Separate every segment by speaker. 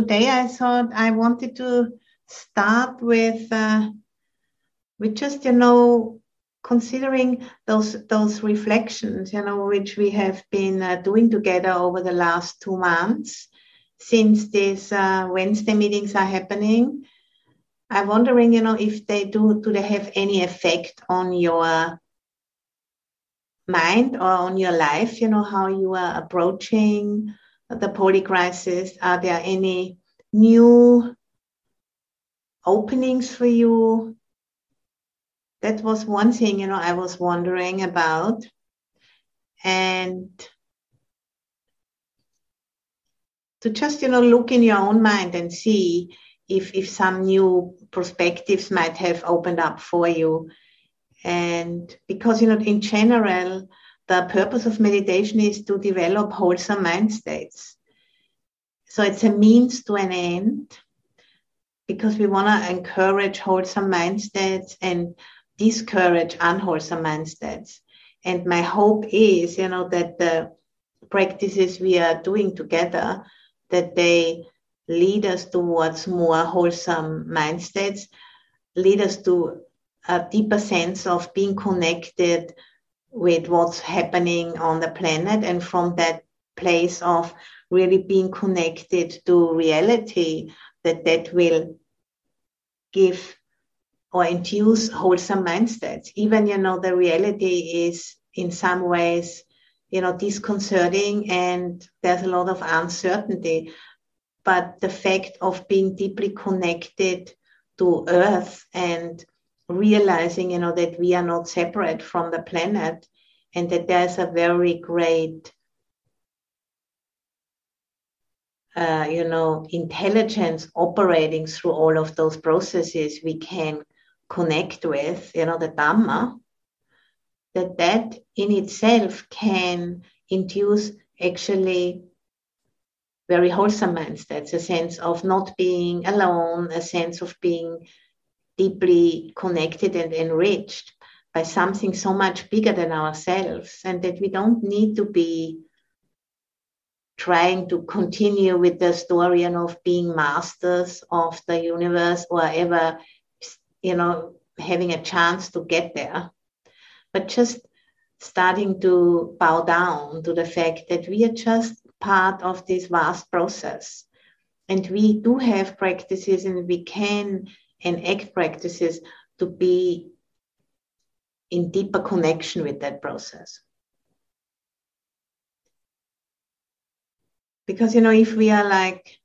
Speaker 1: today I thought I wanted to start with uh, with just you know considering those those reflections you know which we have been uh, doing together over the last two months since these uh, Wednesday meetings are happening. I'm wondering, you know, if they do, do they have any effect on your mind or on your life? You know, how you are approaching the poly crisis. Are there any new openings for you? That was one thing, you know, I was wondering about. And to just you know look in your own mind and see if if some new perspectives might have opened up for you and because you know in general the purpose of meditation is to develop wholesome mind states. So it's a means to an end because we want to encourage wholesome mind states and discourage unwholesome mind states. And my hope is you know that the practices we are doing together that they lead us towards more wholesome mind states, lead us to a deeper sense of being connected with what's happening on the planet and from that place of really being connected to reality that that will give or induce wholesome mindsets even you know the reality is in some ways you know, disconcerting and there's a lot of uncertainty. But the fact of being deeply connected to Earth and realizing, you know, that we are not separate from the planet and that there's a very great, uh, you know, intelligence operating through all of those processes we can connect with, you know, the Dhamma that that in itself can induce actually very wholesome mindsets, a sense of not being alone, a sense of being deeply connected and enriched by something so much bigger than ourselves, and that we don't need to be trying to continue with the story and of being masters of the universe or ever, you know, having a chance to get there but just starting to bow down to the fact that we are just part of this vast process. And we do have practices and we can enact practices to be in deeper connection with that process. Because, you know, if we are like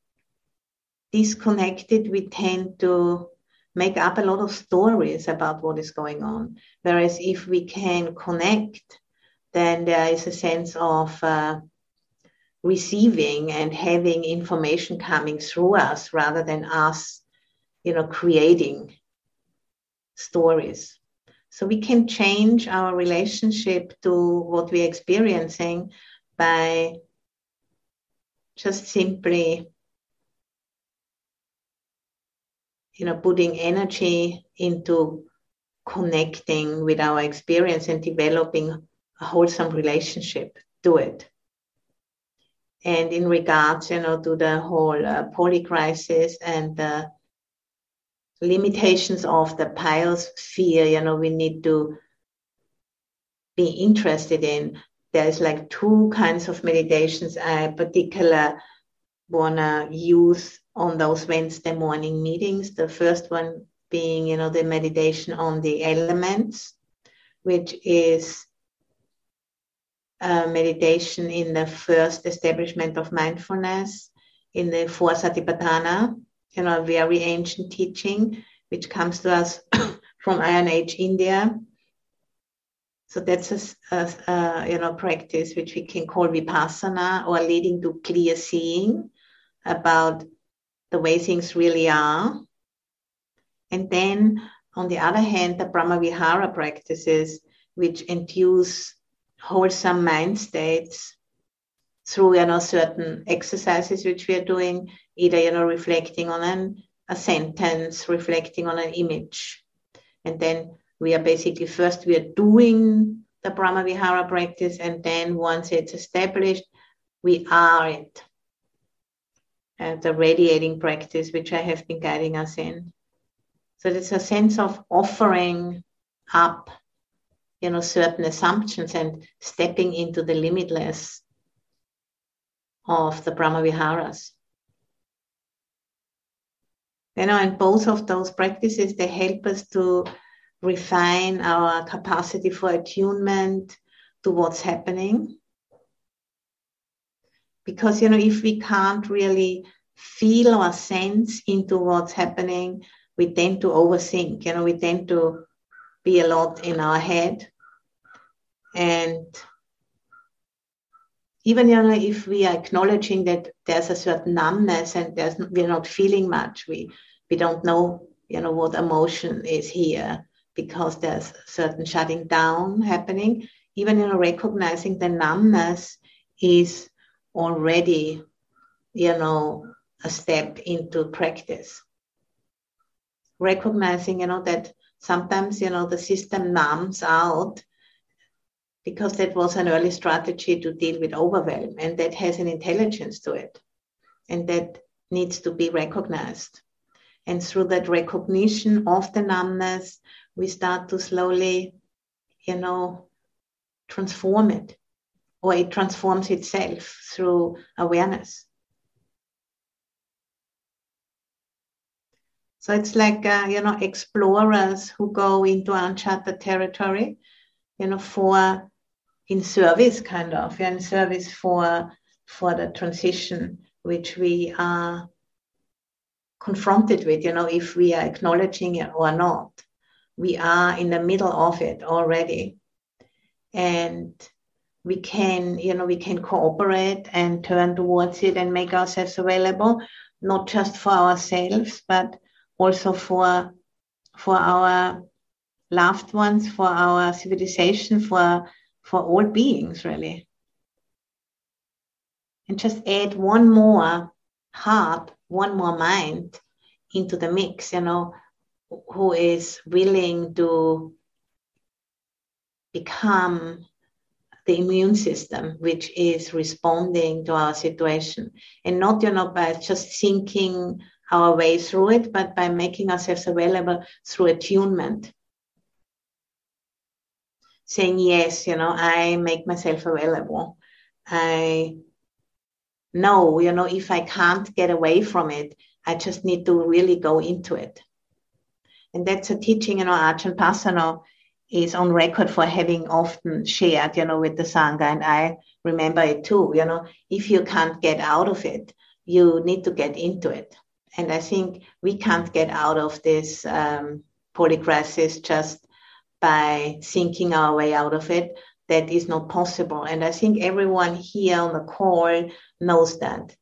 Speaker 1: disconnected, we tend to make up a lot of stories about what is going on. Whereas if we can connect, then there is a sense of uh, receiving and having information coming through us rather than us, you know, creating stories. So we can change our relationship to what we're experiencing by just simply you know putting energy into connecting with our experience and developing a wholesome relationship to it and in regards you know to the whole uh, poly crisis and the limitations of the biosphere you know we need to be interested in there's like two kinds of meditations i particular want to use on those Wednesday morning meetings. The first one being, you know, the meditation on the elements, which is meditation in the first establishment of mindfulness in the four Satipatthana, you know, very ancient teaching, which comes to us from Iron Age India. So that's a, a, a, you know practice which we can call vipassana or leading to clear seeing about the way things really are. And then, on the other hand, the Brahmavihara practices, which induce wholesome mind states through you know certain exercises which we are doing, either you know reflecting on an, a sentence, reflecting on an image, and then we are basically first we are doing the Brahmavihara practice, and then once it's established, we are it. The radiating practice, which I have been guiding us in. So it's a sense of offering up, you know, certain assumptions and stepping into the limitless of the Brahmaviharas. You know, and both of those practices they help us to refine our capacity for attunement to what's happening. Because you know, if we can't really feel or sense into what's happening, we tend to overthink. You know, we tend to be a lot in our head. And even you know, if we are acknowledging that there's a certain numbness and there's we're not feeling much, we we don't know you know what emotion is here because there's certain shutting down happening. Even you know, recognizing the numbness is already you know a step into practice. Recognizing you know that sometimes you know the system numbs out because that was an early strategy to deal with overwhelm and that has an intelligence to it. And that needs to be recognized. And through that recognition of the numbness we start to slowly you know transform it or it transforms itself through awareness. So it's like uh, you know explorers who go into uncharted territory you know for in service kind of yeah, in service for for the transition which we are confronted with you know if we are acknowledging it or not. We are in the middle of it already. And we can you know we can cooperate and turn towards it and make ourselves available not just for ourselves but also for for our loved ones for our civilization for for all beings, really. And just add one more heart, one more mind into the mix, you know, who is willing to become the immune system which is responding to our situation and not you know by just thinking our way through it but by making ourselves available through attunement saying yes you know i make myself available. I know you know if i can't get away from it i just need to really go into it. And that's a teaching you know ajahn Pasanno is on record for having often shared you know with the sangha and i remember it too you know if you can't get out of it you need to get into it. And i think we can't get out of this um, polycrisis just by thinking our way out of it. That is not possible. And I think everyone here on the call knows that.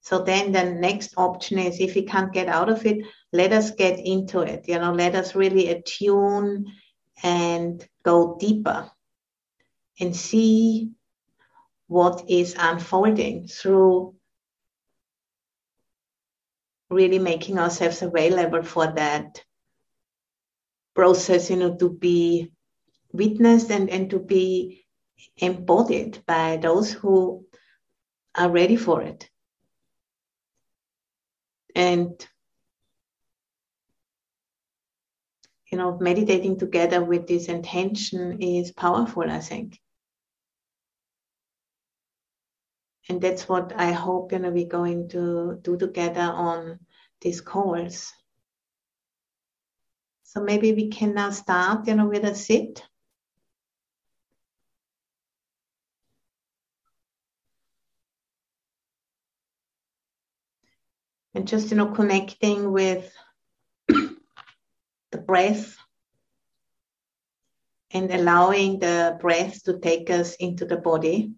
Speaker 1: So then the next option is if we can't get out of it, let us get into it. You know, let us really attune and go deeper and see what is unfolding through really making ourselves available for that process, you know, to be witnessed and, and to be embodied by those who are ready for it. And, you know, meditating together with this intention is powerful, I think. And that's what I hope, you know, we're going to do together on these calls. So maybe we can now start, you know, with a sit. And just, you know, connecting with the breath and allowing the breath to take us into the body.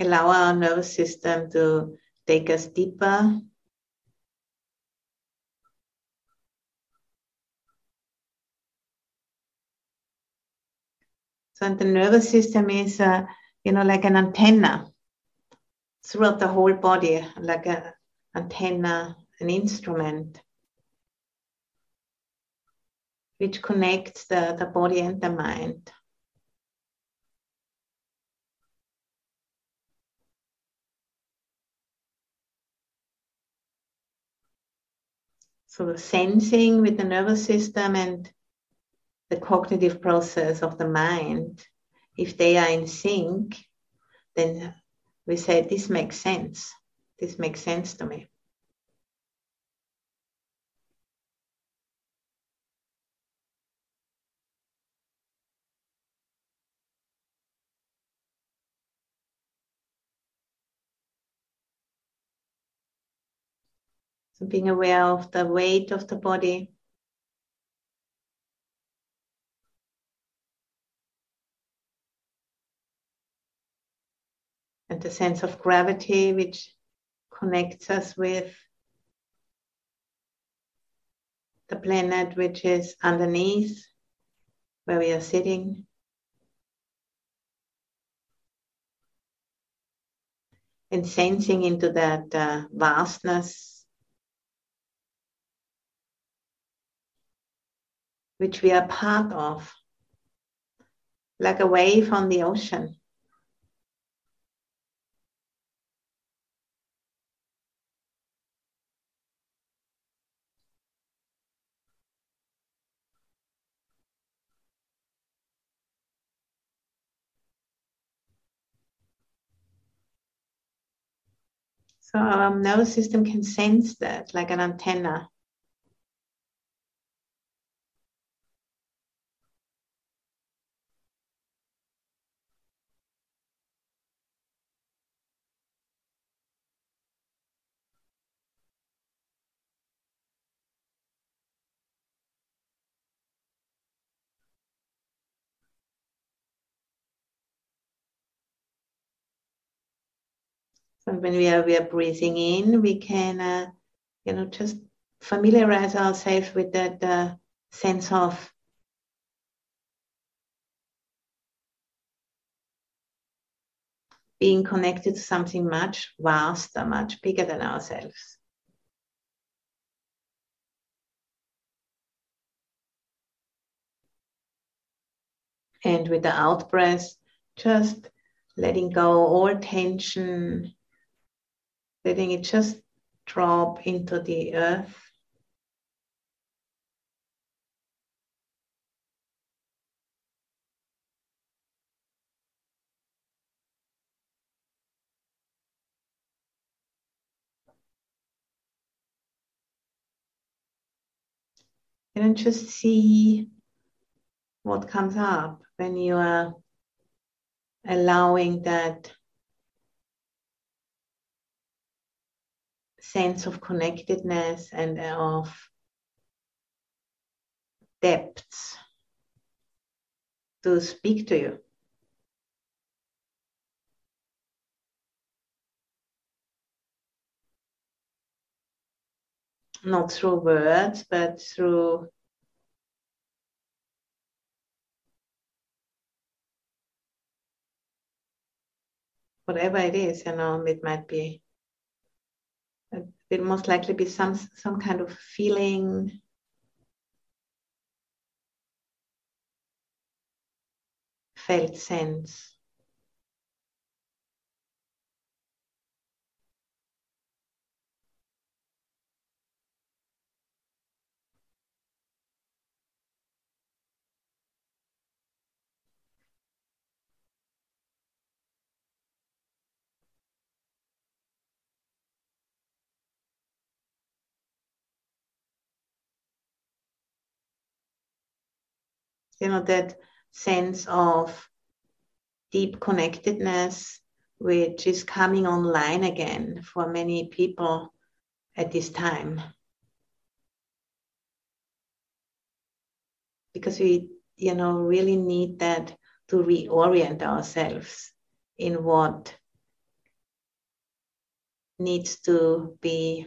Speaker 1: Allow our nervous system to take us deeper. So the nervous system is, uh, you know, like an antenna throughout the whole body, like an antenna, an instrument. which connects the, the body and the mind. So the sensing with the nervous system and the cognitive process of the mind, if they are in sync, then we say, This makes sense. This makes sense to me. Being aware of the weight of the body. And the sense of gravity which connects us with the planet which is underneath where we are sitting. And sensing into that uh, vastness which we are part of, like a wave on the ocean. So our nervous system can sense that like an antenna. And when we are we are breathing in, we can uh, you know just familiarize ourselves with that uh, sense of being connected to something much vaster, much bigger than ourselves. And with the out breath, just letting go all tension, letting it just drop into the earth. And just see what comes up when you are allowing that sense of connectedness and of depths to speak to you. Not through words, but through whatever it is, you know, it might be will most likely be some some kind of feeling. Felt sense you know that sense of deep connectedness which is coming online again for many people at this time. Because we you know really need that to reorient ourselves in what needs to be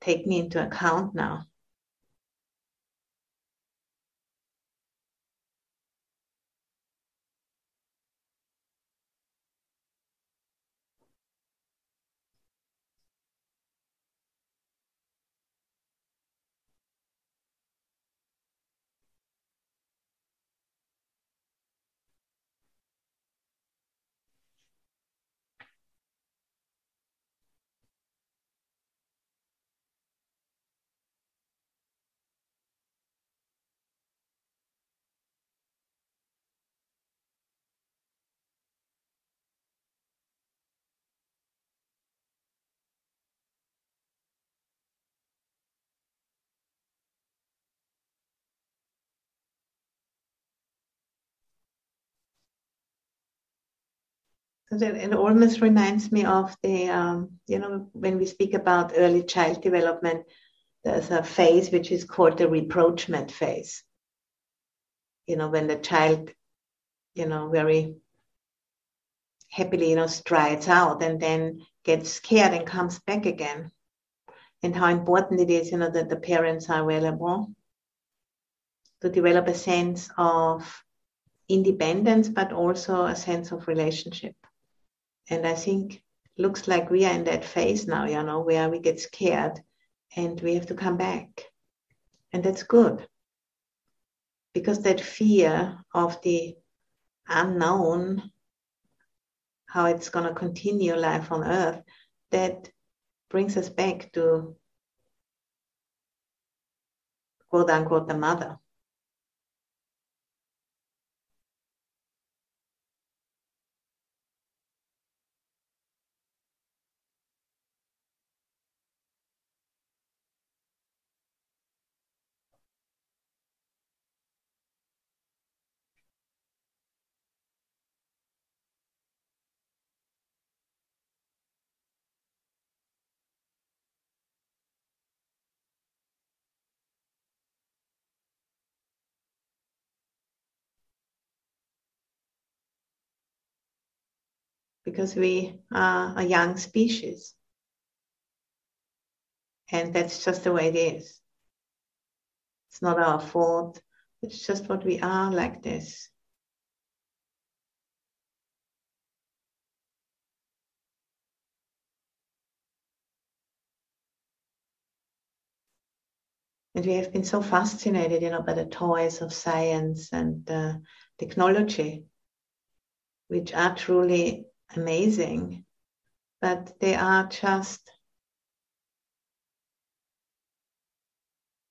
Speaker 1: taken into account now it almost reminds me of the, um, you know, when we speak about early child development, there's a phase which is called the rapprochement phase. You know, when the child, you know, very happily, you know, strides out and then gets scared and comes back again. And how important it is, you know, that the parents are available to develop a sense of independence, but also a sense of relationship. And I think looks like we are in that phase now, you know, where we get scared and we have to come back. And that's good. Because that fear of the unknown, how it's going to continue life on earth, that brings us back to quote unquote the mother. Because we are a young species. And that's just the way it is. It's not our fault. It's just what we are like this. And we have been so fascinated, you know, by the toys of science and uh, technology, which are truly amazing, but they are just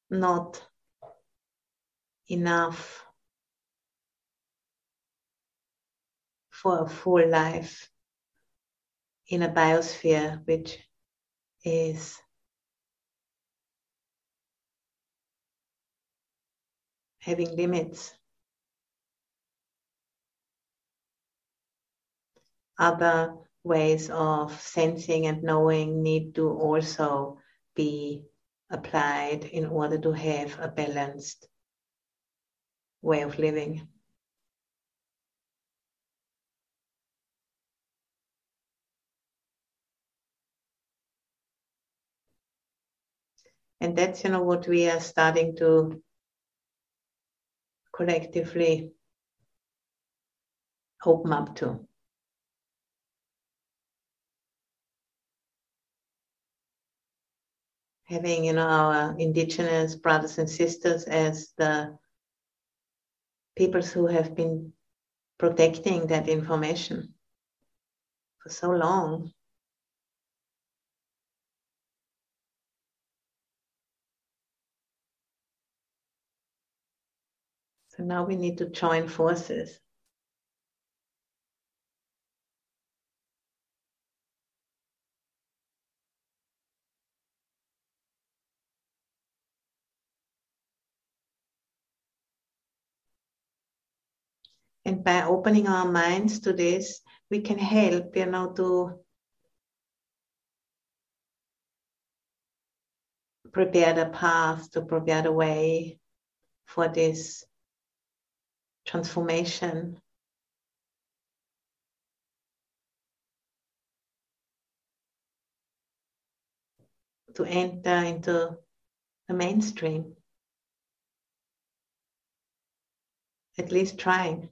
Speaker 1: not enough for a full life in a biosphere which is having limits. Other ways of sensing and knowing need to also be applied in order to have a balanced way of living. And that's you know what we are starting to collectively open up to. Having you know our indigenous brothers and sisters as the peoples who have been protecting that information for so long. So now we need to join forces and by opening our minds to this we can help you know to prepare the path to prepare the way for this transformation. To enter into the mainstream. At least trying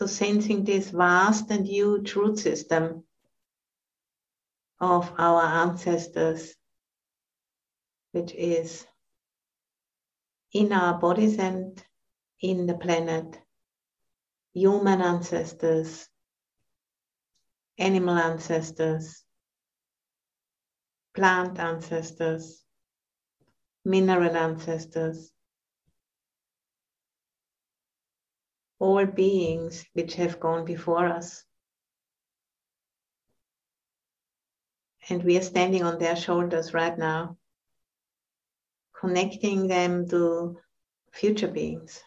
Speaker 1: So sensing this vast and huge root system of our ancestors, which is in our bodies and in the planet, human ancestors, animal ancestors, plant ancestors, mineral ancestors, all beings which have gone before us. And we are standing on their shoulders right now, connecting them to future beings.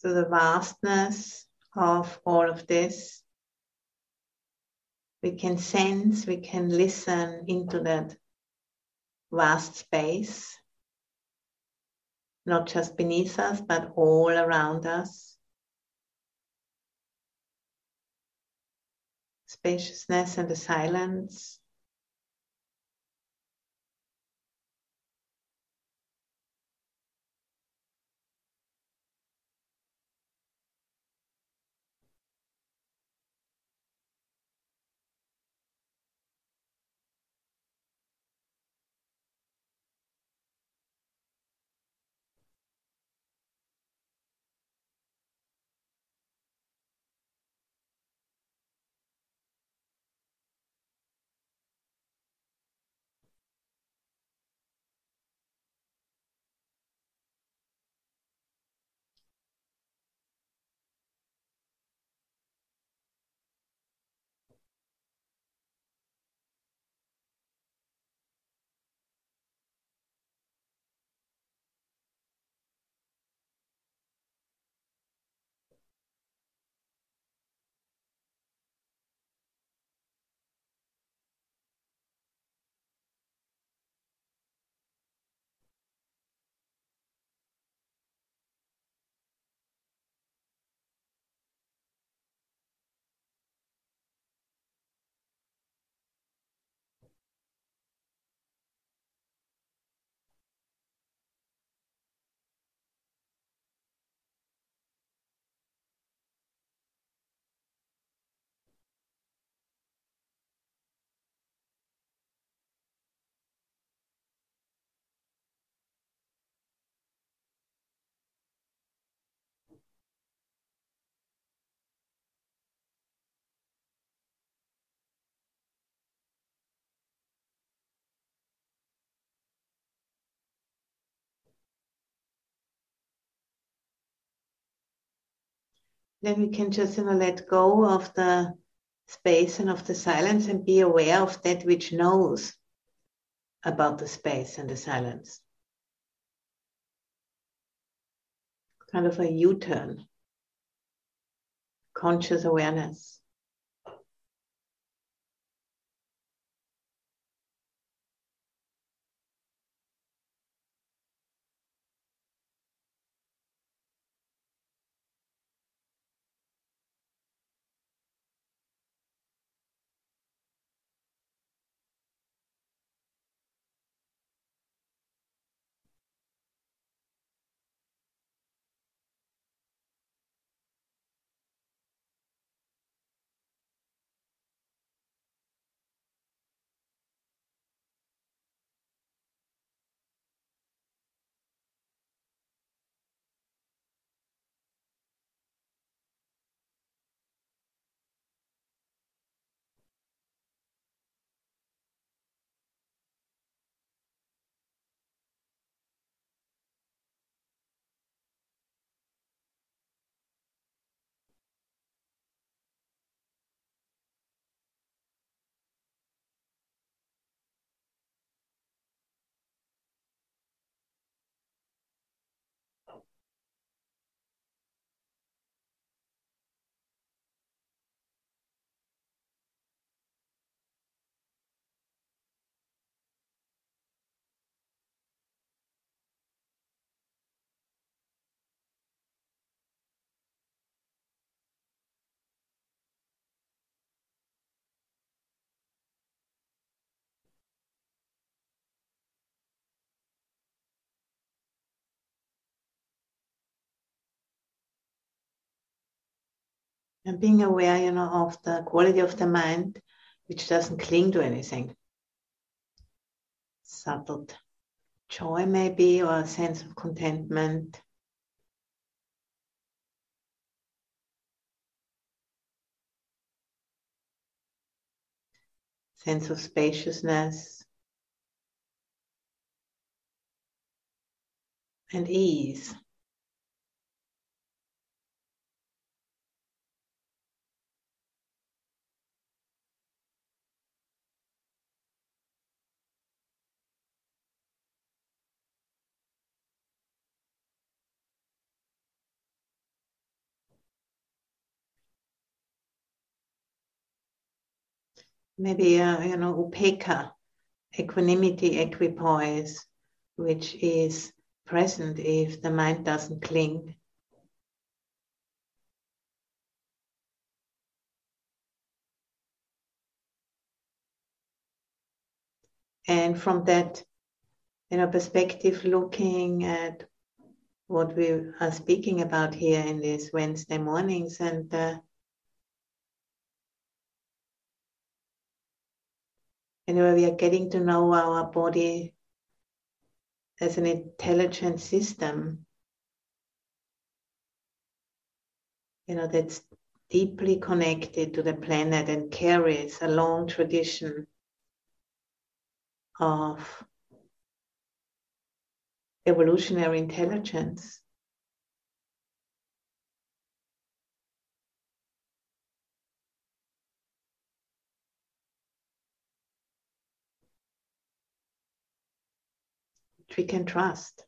Speaker 1: To the vastness of all of this. We can sense, we can listen into that vast space, not just beneath us, but all around us. Spaciousness and the silence. Then we can just you know let go of the space and of the silence and be aware of that which knows about the space and the silence. Kind of a u-turn. Conscious awareness And being aware, you know, of the quality of the mind, which doesn't cling to anything. Subtle joy, maybe, or a sense of contentment. Sense of spaciousness and ease. Maybe uh, you know upekkha, equanimity, equipoise, which is present if the mind doesn't cling. And from that, you know, perspective, looking at what we are speaking about here in these Wednesday mornings, and uh, Anyway, we are getting to know our body as an intelligent system. You know, that's deeply connected to the planet and carries a long tradition of evolutionary intelligence. We can trust.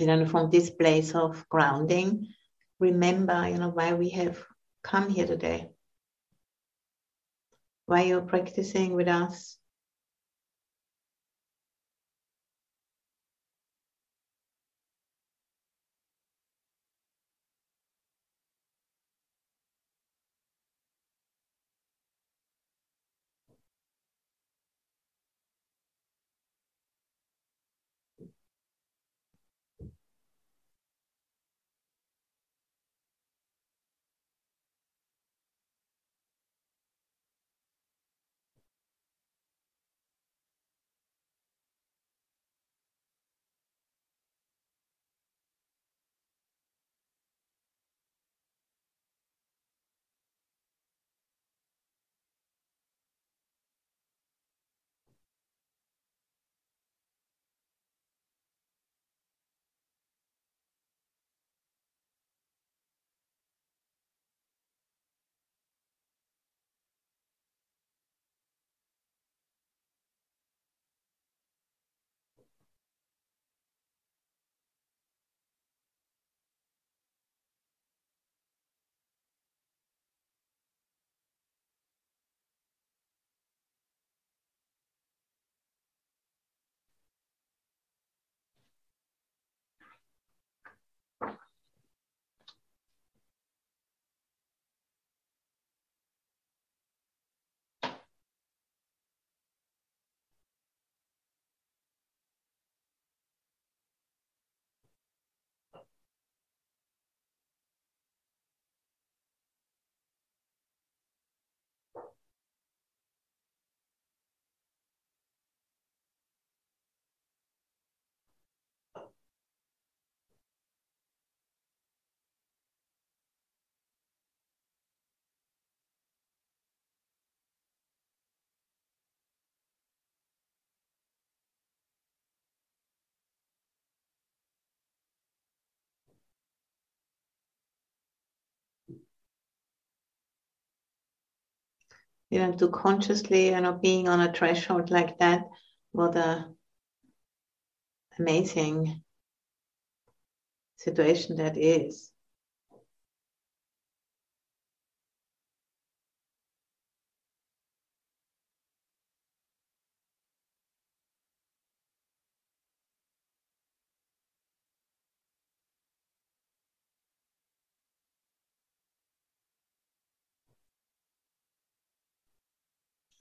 Speaker 1: You know, from this place of grounding, remember, you know, why we have come here today. Why you're practicing with us. You know, to consciously, you know, being on a threshold like that, what a amazing situation that is.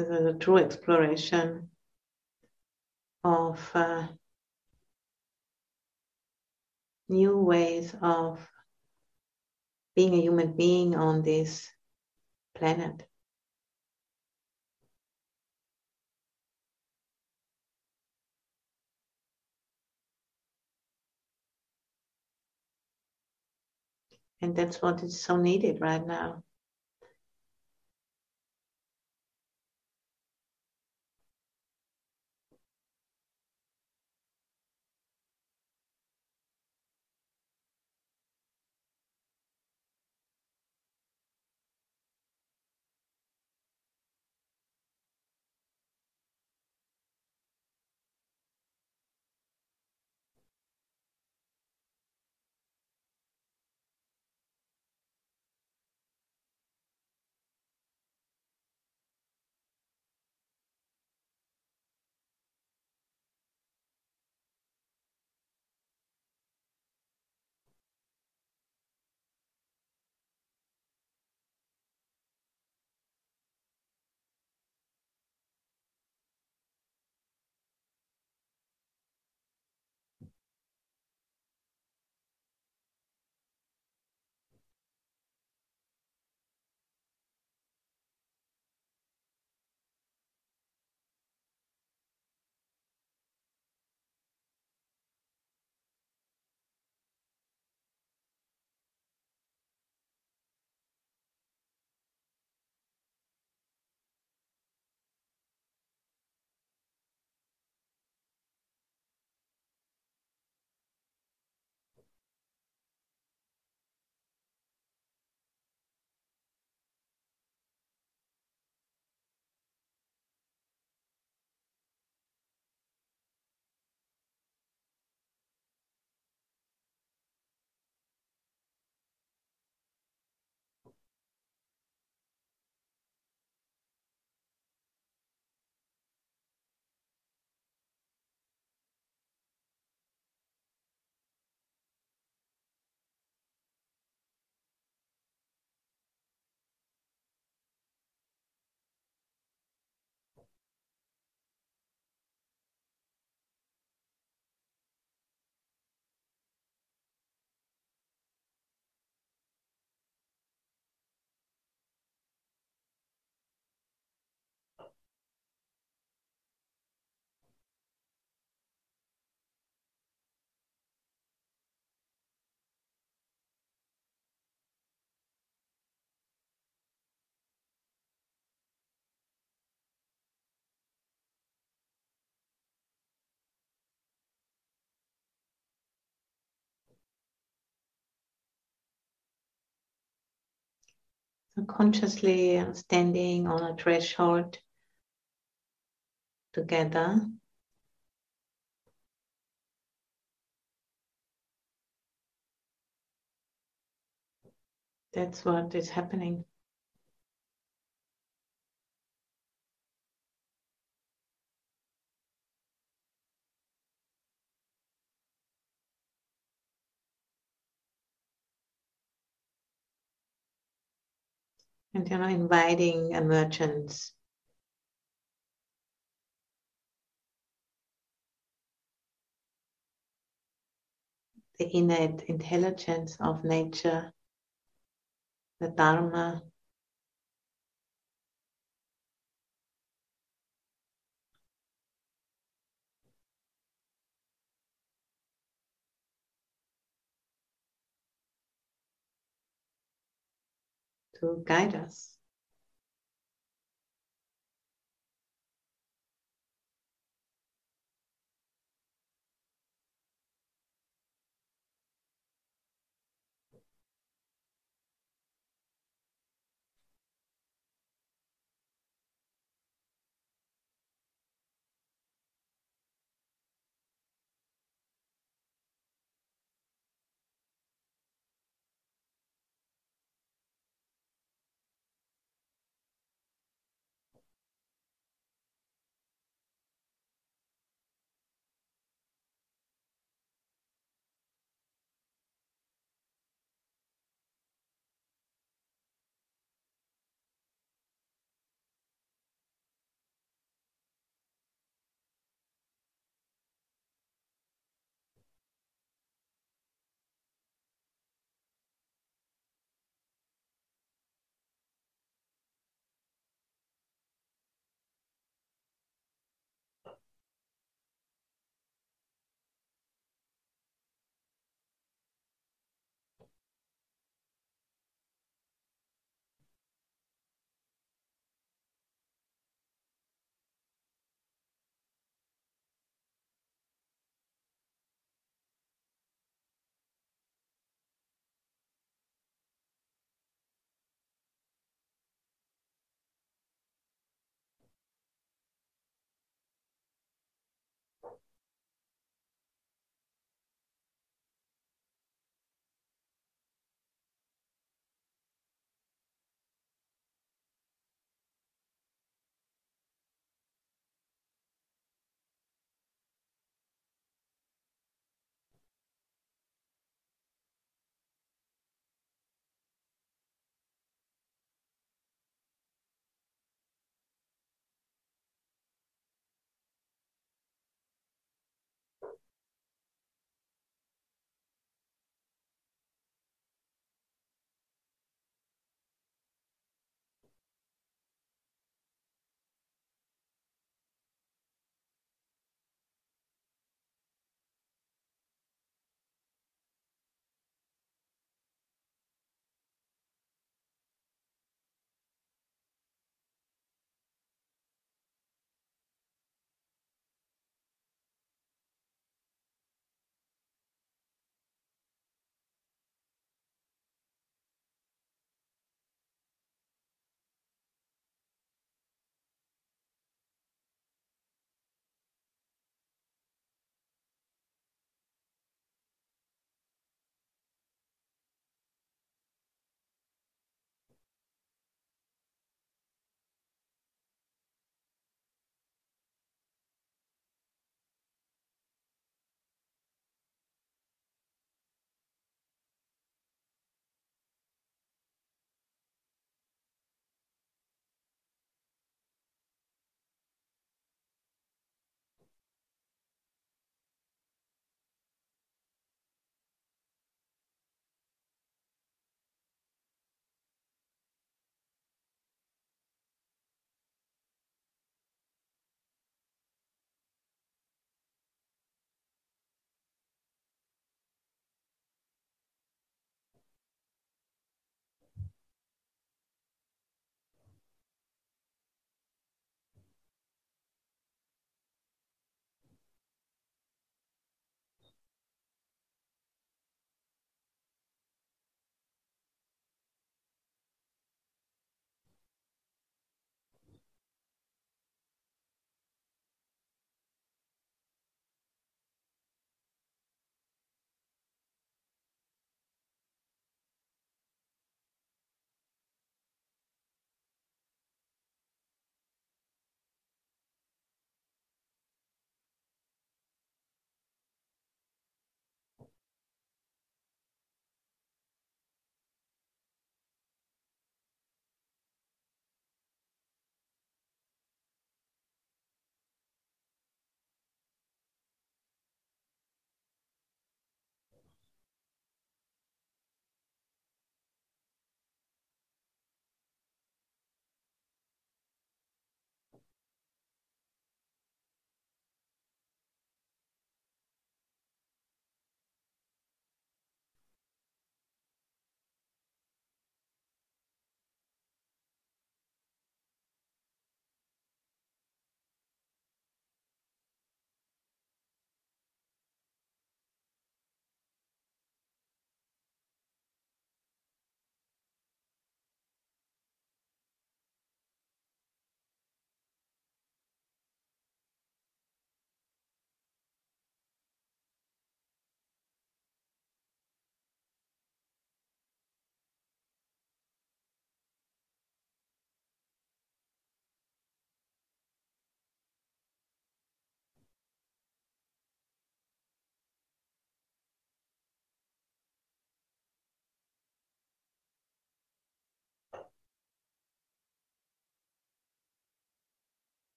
Speaker 1: A true exploration of uh, new ways of being a human being on this planet. And that's what is so needed right now. Consciously standing on a threshold together. That's what is happening. And you know inviting emergence the innate intelligence of nature the dharma to guide us.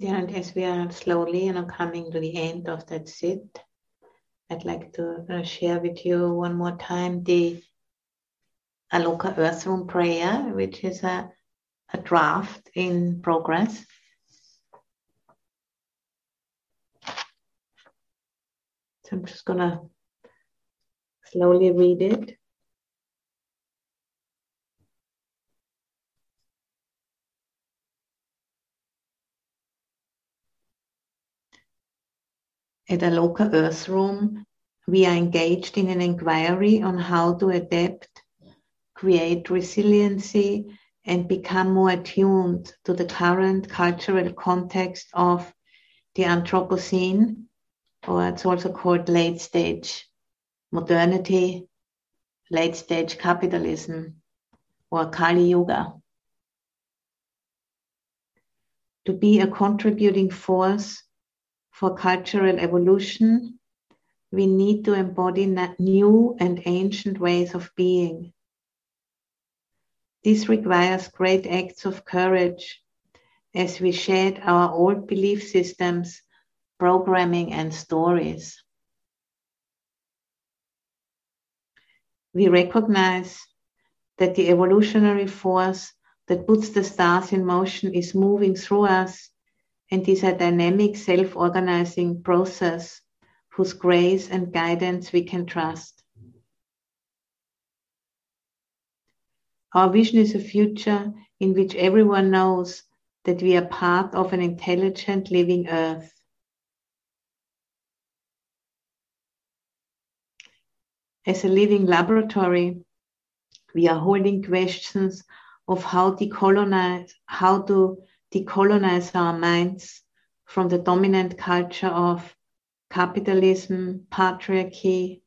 Speaker 1: Yeah, and as we are slowly, you know, coming to the end of that sit, I'd like to uh, share with you one more time the Aloka Earth Room prayer, which is a, a draft in progress. So I'm just gonna slowly read it. At Aloka Earth Room, we are engaged in an inquiry on how to adapt, create resiliency, and become more attuned to the current cultural context of the Anthropocene, or it's also called late stage modernity, late stage capitalism, or Kali Yuga. To be a contributing force for cultural evolution, we need to embody new and ancient ways of being. This requires great acts of courage as we shed our old belief systems, programming, and stories. We recognize that the evolutionary force that puts the stars in motion is moving through us and is a dynamic self organizing process whose grace and guidance we can trust. Our vision is a future in which everyone knows that we are part of an intelligent living earth. As a living laboratory, we are holding questions of how to decolonize, how to decolonize our minds from the dominant culture of capitalism, patriarchy,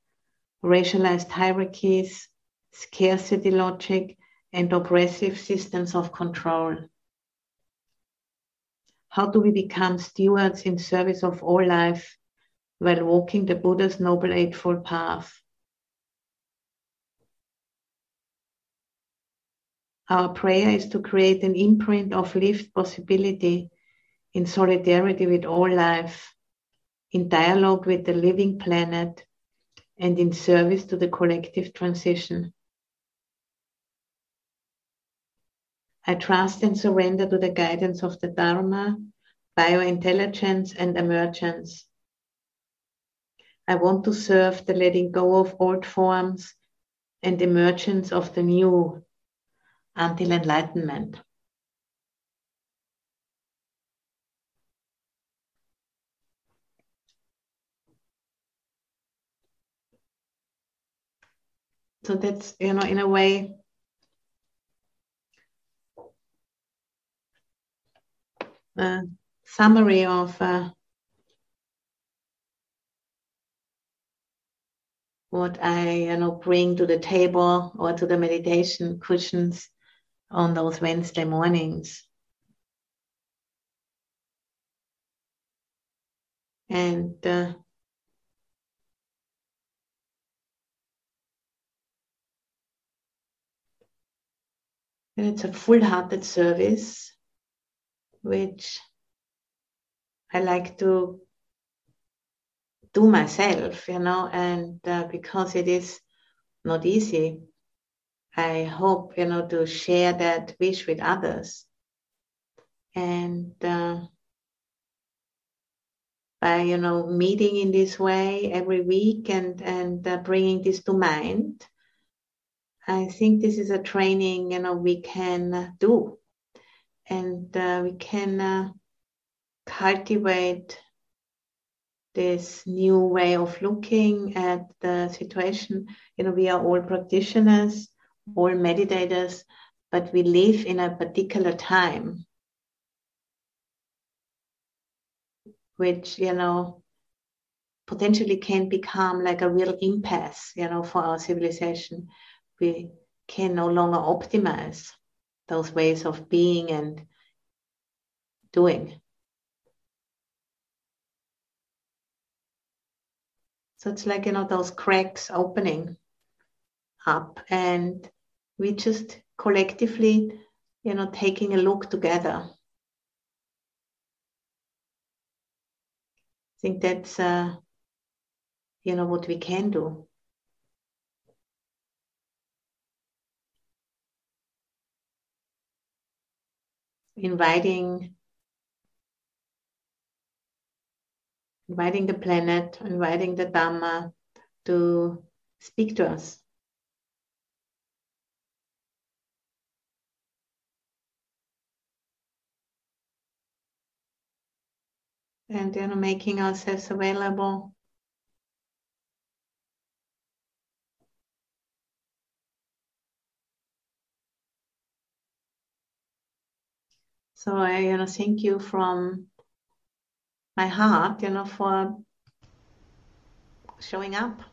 Speaker 1: racialized hierarchies, scarcity logic, and oppressive systems of control. How do we become stewards in service of all life while walking the Buddha's Noble Eightfold Path? Our prayer is to create an imprint of lived possibility in solidarity with all life, in dialogue with the living planet, and in service to the collective transition. I trust and surrender to the guidance of the Dharma, biointelligence, and emergence. I want to serve the letting go of old forms and emergence of the new until enlightenment. So that's, you know, in a way, a summary of uh, what I you know bring to the table or to the meditation cushions on those Wednesday mornings. And uh, it's a full hearted service, which I like to do myself, you know, and uh, because it is not easy I hope, you know, to share that wish with others. And uh, by, you know, meeting in this way every week and, and uh, bringing this to mind, I think this is a training, you know, we can do. And uh, we can uh, cultivate this new way of looking at the situation. You know, we are all practitioners all meditators, but we live in a particular time, which, you know, potentially can become like a real impasse, you know, for our civilization. We can no longer optimize those ways of being and doing. So it's like, you know, those cracks opening up and we just collectively, you know, taking a look together. I think that's uh, you know what we can do. Inviting inviting the planet, inviting the Dhamma to speak to us. And you know, making ourselves available. So I you know thank you from my heart, you know, for showing up.